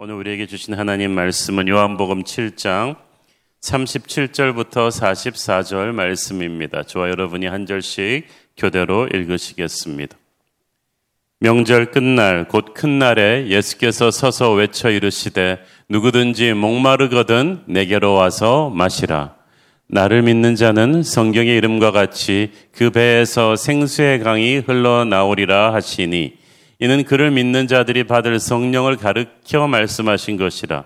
오늘 우리에게 주신 하나님 말씀은 요한복음 7장 37절부터 44절 말씀입니다. 저와 여러분이 한 절씩 교대로 읽으시겠습니다. 명절 끝날 곧 큰 날에 예수께서 서서 외쳐 이르시되 누구든지 목마르거든 내게로 와서 마시라. 나를 믿는 자는 성경의 이름과 같이 그 배에서 생수의 강이 흘러나오리라 하시니 이는 그를 믿는 자들이 받을 성령을 가르켜 말씀하신 것이라.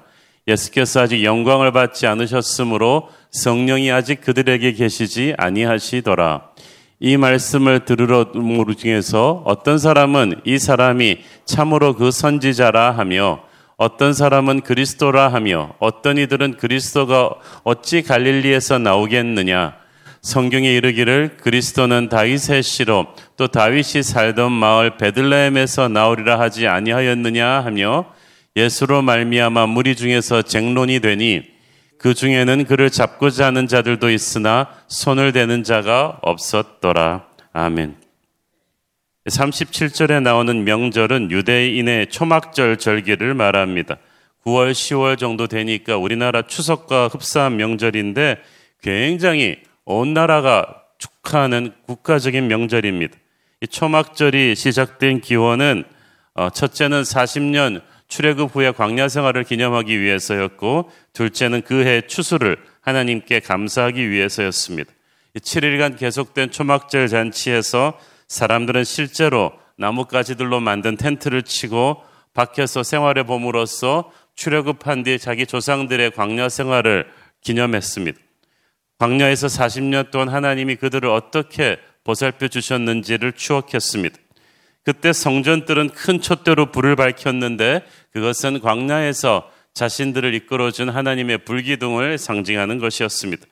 예수께서 아직 영광을 받지 않으셨으므로 성령이 아직 그들에게 계시지 아니하시더라. 이 말씀을 들으러 중에서 어떤 사람은 이 사람이 참으로 그 선지자라 하며 어떤 사람은 그리스도라 하며 어떤 이들은 그리스도가 어찌 갈릴리에서 나오겠느냐 성경에 이르기를 그리스도는 다윗의 시로 또 다윗이 살던 마을 베들레헴에서 나오리라 하지 아니하였느냐 하며 예수로 말미암아 무리 중에서 쟁론이 되니 그 중에는 그를 잡고자 하는 자들도 있으나 손을 대는 자가 없었더라. 아멘. 37절에 나오는 명절은 유대인의 초막절 절기를 말합니다. 9월, 10월 정도 되니까 우리나라 추석과 흡사한 명절인데 굉장히 온 나라가 축하하는 국가적인 명절입니다. 이 초막절이 시작된 기원은 어, 첫째는 40년 출애굽 후에 광야 생활을 기념하기 위해서였고 둘째는 그 해 추수를 하나님께 감사하기 위해서였습니다. 7일간 계속된 초막절 잔치에서 사람들은 실제로 나뭇가지들로 만든 텐트를 치고 밖에서 생활해 봄으로써 출애굽한 뒤 자기 조상들의 광야 생활을 기념했습니다. 광야에서 40년 동안 하나님이 그들을 어떻게 보살펴 주셨는지를 추억했습니다. 그때 성전들은 큰 촛대로 불을 밝혔는데 그것은 광야에서 자신들을 이끌어준 하나님의 불기둥을 상징하는 것이었습니다.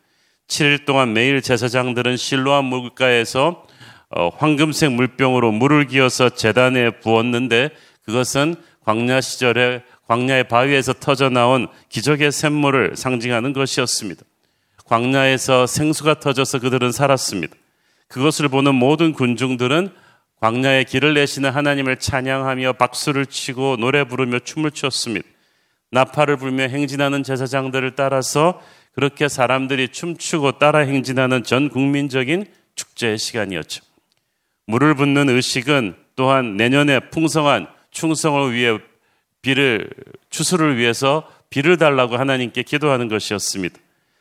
7일 동안 매일 제사장들은 실로암 물가에서 어, 황금색 물병으로 물을 기어서 재단에 부었는데 그것은 광야 시절에 광야의 바위에서 터져 나온 기적의 샘물을 상징하는 것이었습니다. 광야에서 생수가 터져서 그들은 살았습니다. 그것을 보는 모든 군중들은 광야의 길을 내시는 하나님을 찬양하며 박수를 치고 노래 부르며 춤을 추었습니다. 나팔을 불며 행진하는 제사장들을 따라서 그렇게 사람들이 춤추고 따라 행진하는 전 국민적인 축제의 시간이었죠. 물을 붓는 의식은 또한 내년에 풍성한 충성을 위해 비를 추수를 위해서 비를 달라고 하나님께 기도하는 것이었습니다.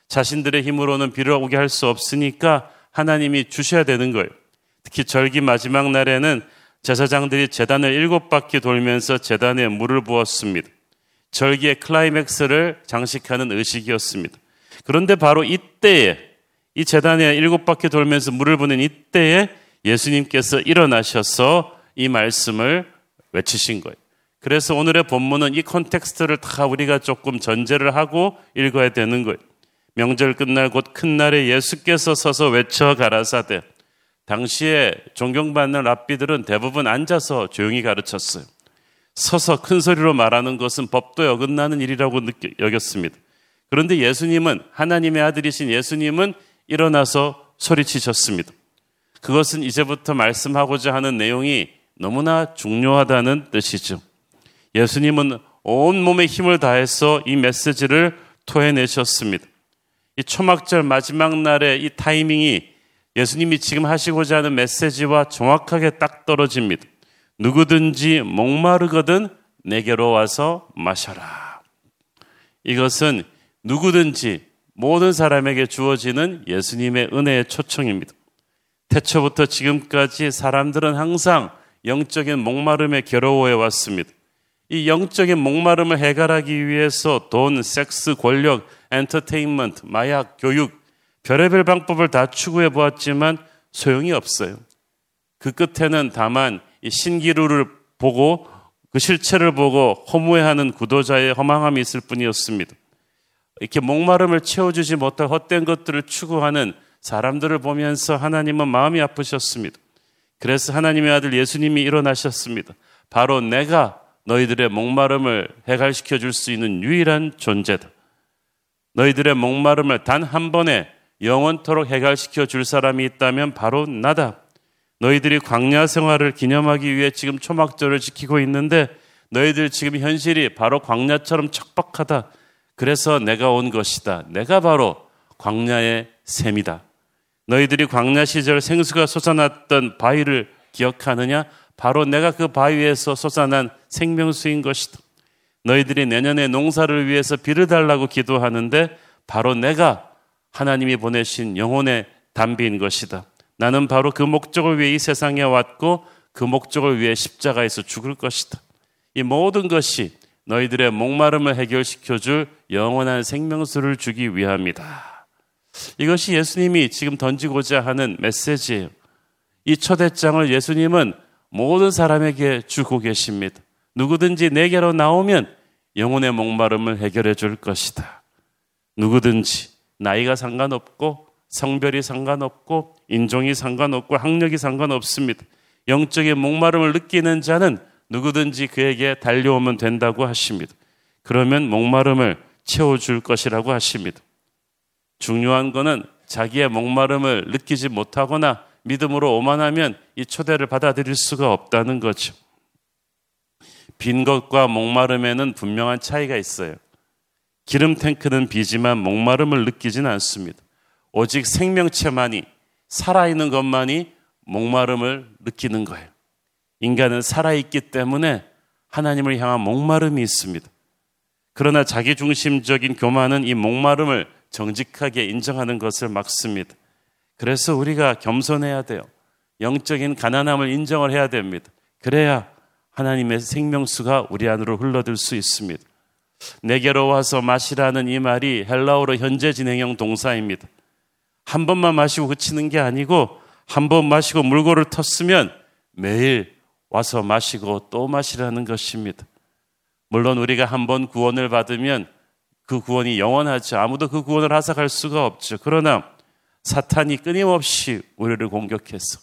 자신들의 힘으로는 비를 오게 할 수 없으니까 하나님이 주셔야 되는 거예요. 특히 절기 마지막 날에는 제사장들이 재단을 일곱 바퀴 돌면서 재단에 물을 부었습니다. 절기의 클라이맥스를 장식하는 의식이었습니다. 그런데 바로 이때에 이 재단에 일곱 바퀴 돌면서 물을 부는 이때에 예수님께서 일어나셔서 이 말씀을 외치신 거예요. 그래서 오늘의 본문은 이 context를 다 우리가 조금 전제를 하고 읽어야 되는 거예요. 명절 끝날 곧 큰 날에 예수께서 서서 외쳐 가라사대. 당시에 존경받는 랍비들은 대부분 앉아서 조용히 가르쳤어요. 서서 큰 소리로 말하는 것은 법도 어긋나는 일이라고 느끼, 여겼습니다. 그런데 예수님은 하나님의 아들이신 예수님은 일어나서 소리치셨습니다. 그것은 이제부터 말씀하고자 하는 내용이 너무나 중요하다는 뜻이죠. 예수님은 온 몸의 힘을 다해서 이 메시지를 토해내셨습니다. 이 초막절 마지막 날의 이 타이밍이 예수님이 지금 하시고자 하는 메시지와 정확하게 딱 떨어집니다. 누구든지 목마르거든 내게로 와서 마셔라. 이것은 누구든지 모든 사람에게 주어지는 예수님의 은혜의 초청입니다. 태초부터 지금까지 사람들은 항상 영적인 목마름에 괴로워해 왔습니다. 이 영적인 목마름을 해결하기 위해서 돈, 섹스, 권력, 엔터테인먼트, 마약, 교육, 별의별 방법을 다 추구해 보았지만 소용이 없어요. 그 끝에는 다만 이 신기루를 보고 그 실체를 보고 허무해하는 구도자의 허망함이 있을 뿐이었습니다. 이렇게 목마름을 채워주지 못할 헛된 것들을 추구하는 사람들을 보면서 하나님은 마음이 아프셨습니다. 그래서 하나님의 아들 예수님이 일어나셨습니다. 바로 내가 너희들의 목마름을 해갈시켜 줄 수 있는 유일한 존재다. 너희들의 목마름을 단 한 번에 영원토록 해갈시켜 줄 사람이 있다면 바로 나다. 너희들이 광야 생활을 기념하기 위해 지금 초막절을 지키고 있는데 너희들 지금 현실이 바로 광야처럼 척박하다. 그래서 내가 온 것이다. 내가 바로 광야의 샘이다. 너희들이 광야 시절 생수가 솟아났던 바위를 기억하느냐? 바로 내가 그 바위에서 솟아난 생명수인 것이다. 너희들이 내년에 농사를 위해서 비를 달라고 기도하는데 바로 내가 하나님이 보내신 영혼의 담비인 것이다. 나는 바로 그 목적을 위해 이 세상에 왔고 그 목적을 위해 십자가에서 죽을 것이다. 이 모든 것이 너희들의 목마름을 해결시켜 줄 영원한 생명수를 주기 위함이다. 이것이 예수님이 지금 던지고자 하는 메시지예요. 이 초대장을 예수님은 모든 사람에게 주고 계십니다. 누구든지 내게로 나오면 영혼의 목마름을 해결해 줄 것이다. 누구든지 나이가 상관없고 성별이 상관없고 인종이 상관없고 학력이 상관없습니다. 영적인 목마름을 느끼는 자는 누구든지 그에게 달려오면 된다고 하십니다. 그러면 목마름을 채워줄 것이라고 하십니다. 중요한 것은 자기의 목마름을 느끼지 못하거나 믿음으로 오만하면 이 초대를 받아들일 수가 없다는 거죠. 빈 것과 목마름에는 분명한 차이가 있어요. 기름 탱크는 비지만 목마름을 느끼진 않습니다. 오직 생명체만이 살아있는 것만이 목마름을 느끼는 거예요. 인간은 살아있기 때문에 하나님을 향한 목마름이 있습니다. 그러나 자기중심적인 교만은 이 목마름을 정직하게 인정하는 것을 막습니다. 그래서 우리가 겸손해야 돼요. 영적인 가난함을 인정을 해야 됩니다. 그래야 하나님의 생명수가 우리 안으로 흘러들 수 있습니다. 내게로 와서 마시라는 이 말이 헬라어로 현재 진행형 동사입니다. 한 번만 마시고 그치는 게 아니고 한 번 마시고 물고를 텄으면 매일 와서 마시고 또 마시라는 것입니다. 물론 우리가 한 번 구원을 받으면 그 구원이 영원하지 아무도 그 구원을 하삭할 수가 없죠. 그러나 사탄이 끊임없이 우리를 공격해서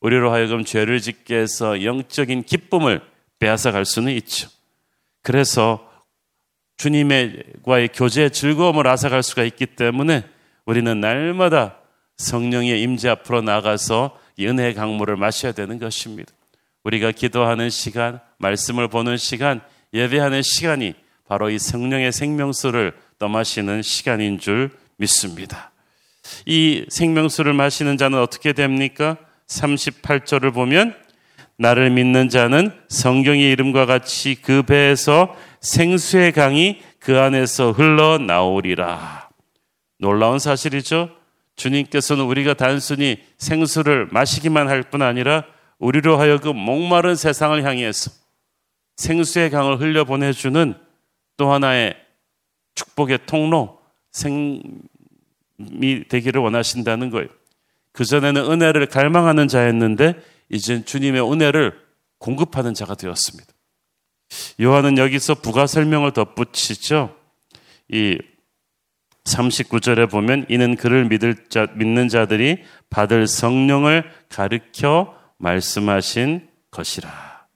우리로 하여금 죄를 짓게 해서 영적인 기쁨을 빼앗아갈 수는 있죠. 그래서 주님과의 교제의 즐거움을 앗아갈 수가 있기 때문에 우리는 날마다 성령의 임재 앞으로 나가서 은혜의 강물을 마셔야 되는 것입니다. 우리가 기도하는 시간, 말씀을 보는 시간, 예배하는 시간이 바로 이 성령의 생명수를 떠마시는 시간인 줄 믿습니다. 이 생명수를 마시는 자는 어떻게 됩니까? 38절을 보면 나를 믿는 자는 성경의 이름과 같이 그 배에서 생수의 강이 그 안에서 흘러나오리라. 놀라운 사실이죠. 주님께서는 우리가 단순히 생수를 마시기만 할 뿐 아니라 우리로 하여금 목마른 세상을 향해서 생수의 강을 흘려보내주는 또 하나의 축복의 통로, 생 이 되기를 원하신다는 거예요. 그전에는 은혜를 갈망하는 자였는데 이젠 주님의 은혜를 공급하는 자가 되었습니다. 요한은 여기서 부가 설명을 덧붙이죠. 이 39절에 보면 이는 그를 믿을 자, 믿는 자들이 받을 성령을 가르켜 말씀하신 것이라.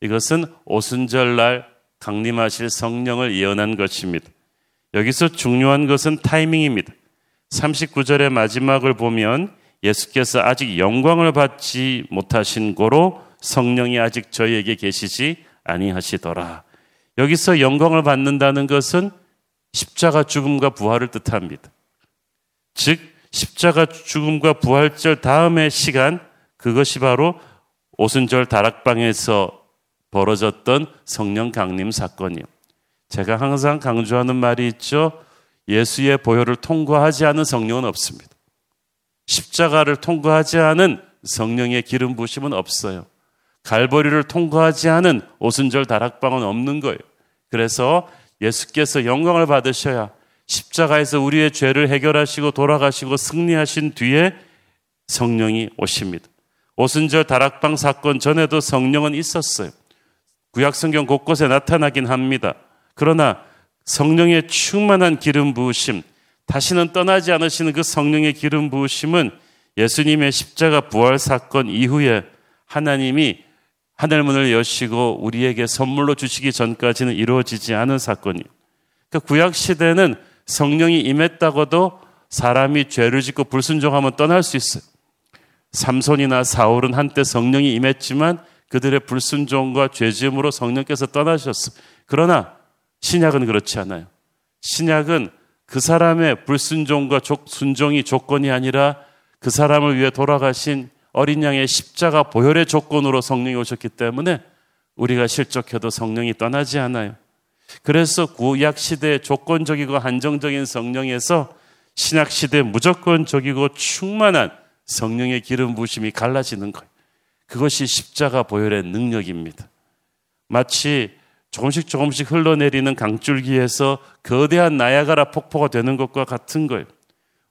이것은 오순절날 강림하실 성령을 예언한 것입니다. 여기서 중요한 것은 타이밍입니다. 39절의 마지막을 보면 예수께서 아직 영광을 받지 못하신 고로 성령이 아직 저희에게 계시지 아니하시더라. 여기서 영광을 받는다는 것은 십자가 죽음과 부활을 뜻합니다. 즉 십자가 죽음과 부활절 다음의 시간 그것이 바로 오순절 다락방에서 벌어졌던 성령 강림 사건이요. 제가 항상 강조하는 말이 있죠. 예수의 보혈을 통과하지 않은 성령은 없습니다. 십자가를 통과하지 않은 성령의 기름 부심은 없어요. 갈보리를 통과하지 않은 오순절 다락방은 없는 거예요. 그래서 예수께서 영광을 받으셔야 십자가에서 우리의 죄를 해결하시고 돌아가시고 승리하신 뒤에 성령이 오십니다. 오순절 다락방 사건 전에도 성령은 있었어요. 구약성경 곳곳에 나타나긴 합니다. 그러나 성령의 충만한 기름 부으심, 다시는 떠나지 않으시는 그 성령의 기름 부으심은 예수님의 십자가 부활 사건 이후에 하나님이 하늘 문을 여시고 우리에게 선물로 주시기 전까지는 이루어지지 않은 사건이에요. 그러니까 구약 시대는 성령이 임했다고도 사람이 죄를 짓고 불순종하면 떠날 수 있어요. 삼손이나 사울은 한때 성령이 임했지만 그들의 불순종과 죄지음으로 성령께서 떠나셨어. 그러나 신약은 그렇지 않아요. 신약은 그 사람의 불순종과 순종이 조건이 아니라 그 사람을 위해 돌아가신 어린 양의 십자가 보혈의 조건으로 성령이 오셨기 때문에 우리가 실족해도 성령이 떠나지 않아요. 그래서 구약 시대의 조건적이고 한정적인 성령에서 신약 시대 무조건적이고 충만한 성령의 기름 부심이 갈라지는 거예요. 그것이 십자가 보혈의 능력입니다. 마치 조금씩 조금씩 흘러내리는 강줄기에서 거대한 나야가라 폭포가 되는 것과 같은 거예요.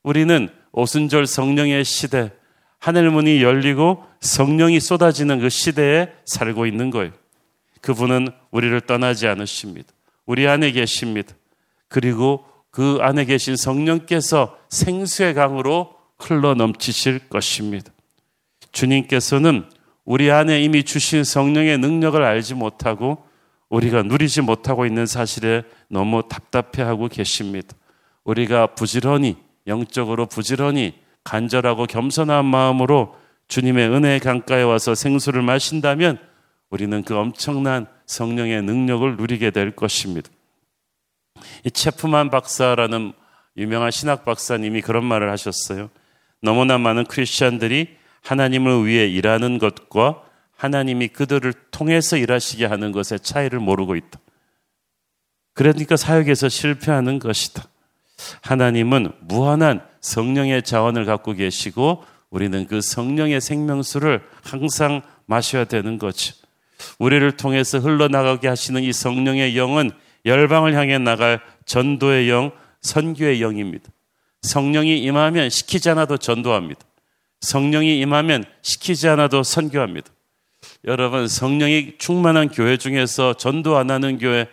우리는 오순절 성령의 시대, 하늘문이 열리고 성령이 쏟아지는 그 시대에 살고 있는 거예요. 그분은 우리를 떠나지 않으십니다. 우리 안에 계십니다. 그리고 그 안에 계신 성령께서 생수의 강으로 흘러 넘치실 것입니다. 주님께서는 우리 안에 이미 주신 성령의 능력을 알지 못하고 우리가 누리지 못하고 있는 사실에 너무 답답해하고 계십니다. 우리가 부지런히 영적으로 부지런히 간절하고 겸손한 마음으로 주님의 은혜의 강가에 와서 생수를 마신다면 우리는 그 엄청난 성령의 능력을 누리게 될 것입니다. 이 체프만 박사라는 유명한 신학 박사님이 그런 말을 하셨어요. 너무나 많은 크리스천들이 하나님을 위해 일하는 것과 하나님이 그들을 통해서 일하시게 하는 것의 차이를 모르고 있다. 그러니까 사역에서 실패하는 것이다. 하나님은 무한한 성령의 자원을 갖고 계시고 우리는 그 성령의 생명수를 항상 마셔야 되는 거죠. 우리를 통해서 흘러나가게 하시는 이 성령의 영은 열방을 향해 나갈 전도의 영, 선교의 영입니다. 성령이 임하면 시키지 않아도 전도합니다. 성령이 임하면 시키지 않아도 선교합니다. 여러분, 성령이 충만한 교회 중에서 전도 안 하는 교회,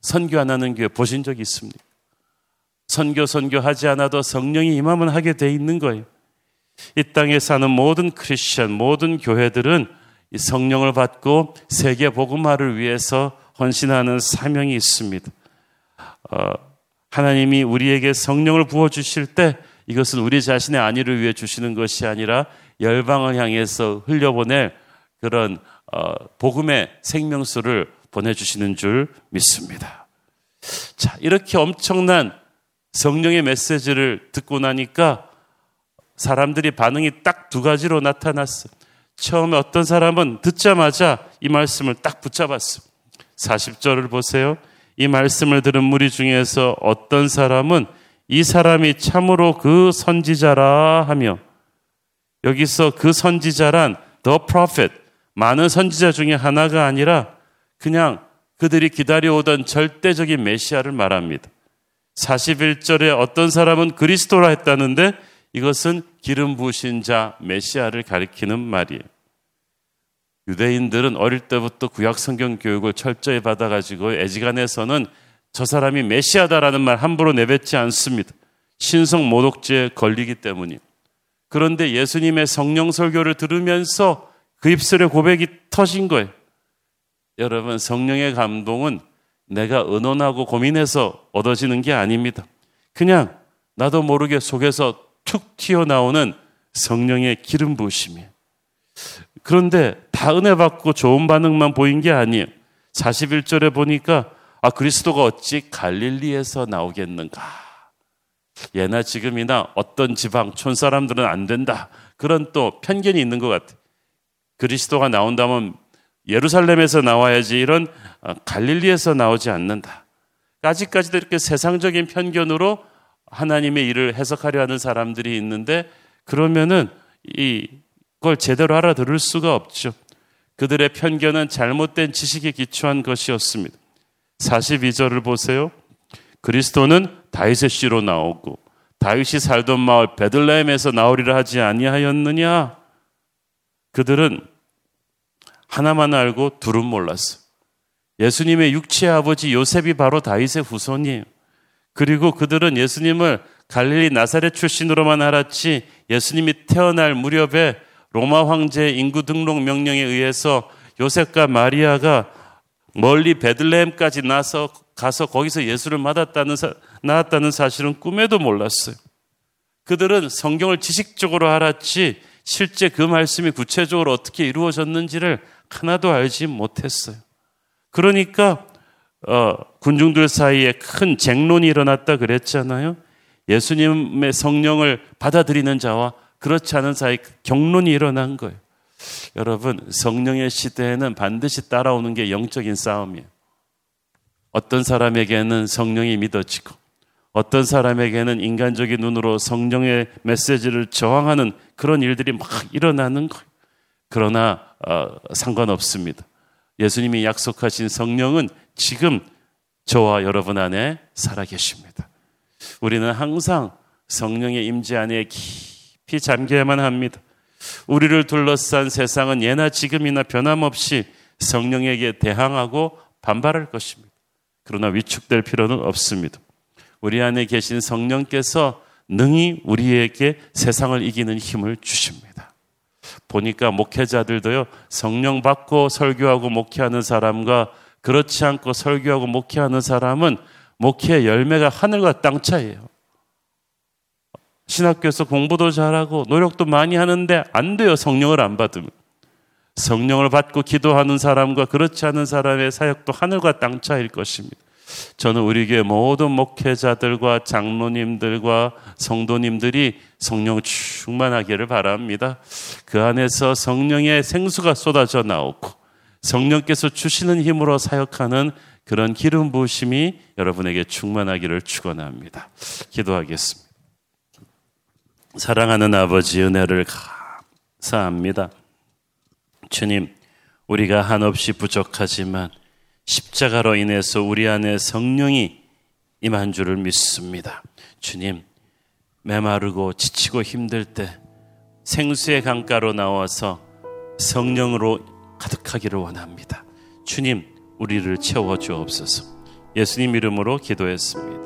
선교 안 하는 교회 보신 적 있습니까? 선교, 선교하지 않아도 성령이 임하면 하게 돼 있는 거예요. 이 땅에 사는 모든 크리스천, 모든 교회들은 이 성령을 받고 세계 복음화를 위해서 헌신하는 사명이 있습니다. 어, 하나님이 우리에게 성령을 부어 주실 때 이것은 우리 자신의 안위를 위해 주시는 것이 아니라 열방을 향해서 흘려보낼 그런 어, 복음의 생명수를 보내주시는 줄 믿습니다. 자, 이렇게 엄청난 성령의 메시지를 듣고 나니까 사람들이 반응이 딱 두 가지로 나타났어. 처음에 어떤 사람은 듣자마자 이 말씀을 딱 붙잡았어. 40절을 보세요. 이 말씀을 들은 무리 중에서 어떤 사람은 이 사람이 참으로 그 선지자라 하며 여기서 그 선지자란 the prophet 많은 선지자 중에 하나가 아니라 그냥 그들이 기다려오던 절대적인 메시아를 말합니다. 41절에 어떤 사람은 그리스도라 했다는데 이것은 기름 부으신 자 메시아를 가리키는 말이에요. 유대인들은 어릴 때부터 구약 성경 교육을 철저히 받아가지고 애지간해서는 저 사람이 메시아다라는 말 함부로 내뱉지 않습니다. 신성 모독죄에 걸리기 때문이에요. 그런데 예수님의 성령 설교를 들으면서 그 입술에 고백이 터진 거예요. 여러분, 성령의 감동은 내가 의논하고 고민해서 얻어지는 게 아닙니다. 그냥 나도 모르게 속에서 툭 튀어나오는 성령의 기름 부으심이에요. 그런데 다 은혜 받고 좋은 반응만 보인 게 아니에요. 41절에 보니까 아 그리스도가 어찌 갈릴리에서 나오겠는가? 예나 지금이나 어떤 지방 촌 사람들은 안 된다. 그런 또 편견이 있는 것 같아요. 그리스도가 나온다면 예루살렘에서 나와야지 이런 아, 갈릴리에서 나오지 않는다. 아직까지도 이렇게 세상적인 편견으로 하나님의 일을 해석하려 하는 사람들이 있는데 그러면은 이 그걸 제대로 알아들을 수가 없죠. 그들의 편견은 잘못된 지식에 기초한 것이었습니다. 42절을 보세요. 그리스도는 다윗의 씨로 나오고 다윗이 살던 마을 베들레헴에서 나오리라 하지 아니하였느냐? 그들은 하나만 알고 둘은 몰랐어. 예수님의 육체의 아버지 요셉이 바로 다윗의 후손이에요. 그리고 그들은 예수님을 갈릴리 나사렛 출신으로만 알았지 예수님이 태어날 무렵에 로마 황제의 인구 등록 명령에 의해서 요셉과 마리아가 멀리 베들레헴까지 나서 가서 거기서 예수를 맞았다는 사, 낳았다는 사실은 꿈에도 몰랐어요. 그들은 성경을 지식적으로 알았지 실제 그 말씀이 구체적으로 어떻게 이루어졌는지를 하나도 알지 못했어요. 그러니까 어, 군중들 사이에 큰 쟁론이 일어났다 그랬잖아요. 예수님의 성령을 받아들이는 자와 그렇지 않은 사이 경론이 일어난 거예요. 여러분, 성령의 시대에는 반드시 따라오는 게 영적인 싸움이에요. 어떤 사람에게는 성령이 믿어지고, 어떤 사람에게는 인간적인 눈으로 성령의 메시지를 저항하는 그런 일들이 막 일어나는 거예요. 그러나 어, 상관없습니다. 예수님이 약속하신 성령은 지금 저와 여러분 안에 살아계십니다. 우리는 항상 성령의 임재 안에 깊이 잠겨야만 합니다. 우리를 둘러싼 세상은 예나 지금이나 변함없이 성령에게 대항하고 반발할 것입니다. 그러나 위축될 필요는 없습니다. 우리 안에 계신 성령께서 능히 우리에게 세상을 이기는 힘을 주십니다. 보니까 목회자들도요, 성령 받고 설교하고 목회하는 사람과 그렇지 않고 설교하고 목회하는 사람은 목회의 열매가 하늘과 땅 차이예요. 신학교에서 공부도 잘하고 노력도 많이 하는데 안 돼요. 성령을 안 받으면. 성령을 받고 기도하는 사람과 그렇지 않은 사람의 사역도 하늘과 땅 차이일 것입니다. 저는 우리 교회 모든 목회자들과 장로님들과 성도님들이 성령 충만하기를 바랍니다. 그 안에서 성령의 생수가 쏟아져 나오고 성령께서 주시는 힘으로 사역하는 그런 기름 부으심이 여러분에게 충만하기를 축원합니다. 기도하겠습니다. 사랑하는 아버지 은혜를 감사합니다. 주님, 우리가 한없이 부족하지만 십자가로 인해서 우리 안에 성령이 임한 줄을 믿습니다. 주님, 메마르고 지치고 힘들 때 생수의 강가로 나와서 성령으로 가득하기를 원합니다. 주님, 우리를 채워 주옵소서. 예수님 이름으로 기도했습니다.